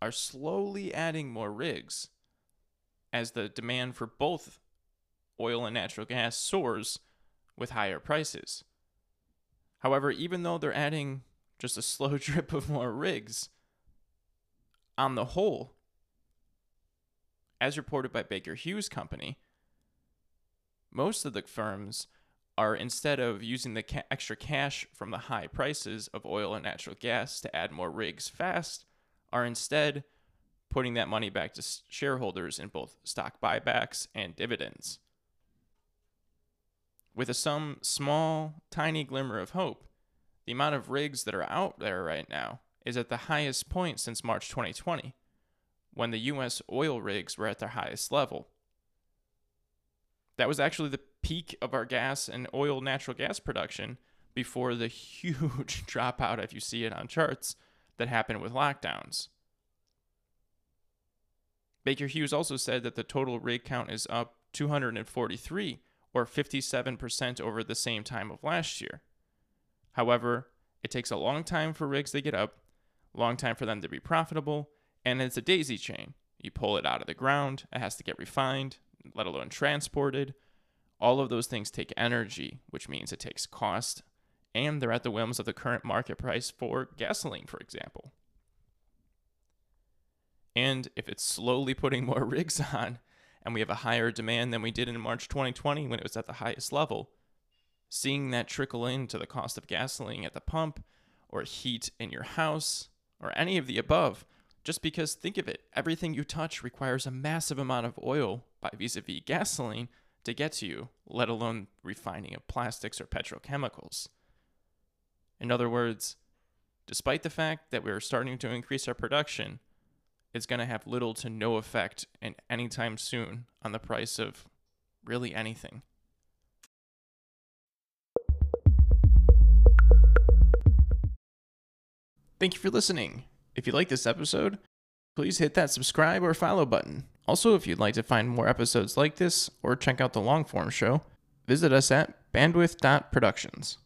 are slowly adding more rigs as the demand for both oil and natural gas soars with higher prices. However, even though they're adding just a slow drip of more rigs, on the whole, as reported by Baker Hughes Company, most of the firms are instead of using the ca- extra cash from the high prices of oil and natural gas to add more rigs fast, are instead putting that money back to shareholders in both stock buybacks and dividends. With a some small, tiny glimmer of hope, the amount of rigs that are out there right now is at the highest point since March 2020, when the US oil rigs were at their highest level. That was actually the peak of our gas and oil natural gas production before the huge dropout, if you see it on charts, that happened with lockdowns. Baker Hughes also said that the total rig count is up 243, or 57% over the same time of last year. However, it takes a long time for rigs to get up, long time for them to be profitable, and it's a daisy chain. You pull it out of the ground, it has to get refined, let alone transported. All of those things take energy, which means it takes cost, and they're at the whims of the current market price for gasoline, for example. And if it's slowly putting more rigs on, and we have a higher demand than we did in March 2020 when it was at the highest level, seeing that trickle into the cost of gasoline at the pump, or heat in your house, or any of the above, just because think of it, everything you touch requires a massive amount of oil by vis a vis gasoline to get to you, let alone refining of plastics or petrochemicals. In other words, despite the fact that we're starting to increase our production, it's going to have little to no effect in anytime soon on the price of really anything. Thank you for listening. If you like this episode, please hit that subscribe or follow button. Also, if you'd like to find more episodes like this or check out the long form show, visit us at bandwidth.productions.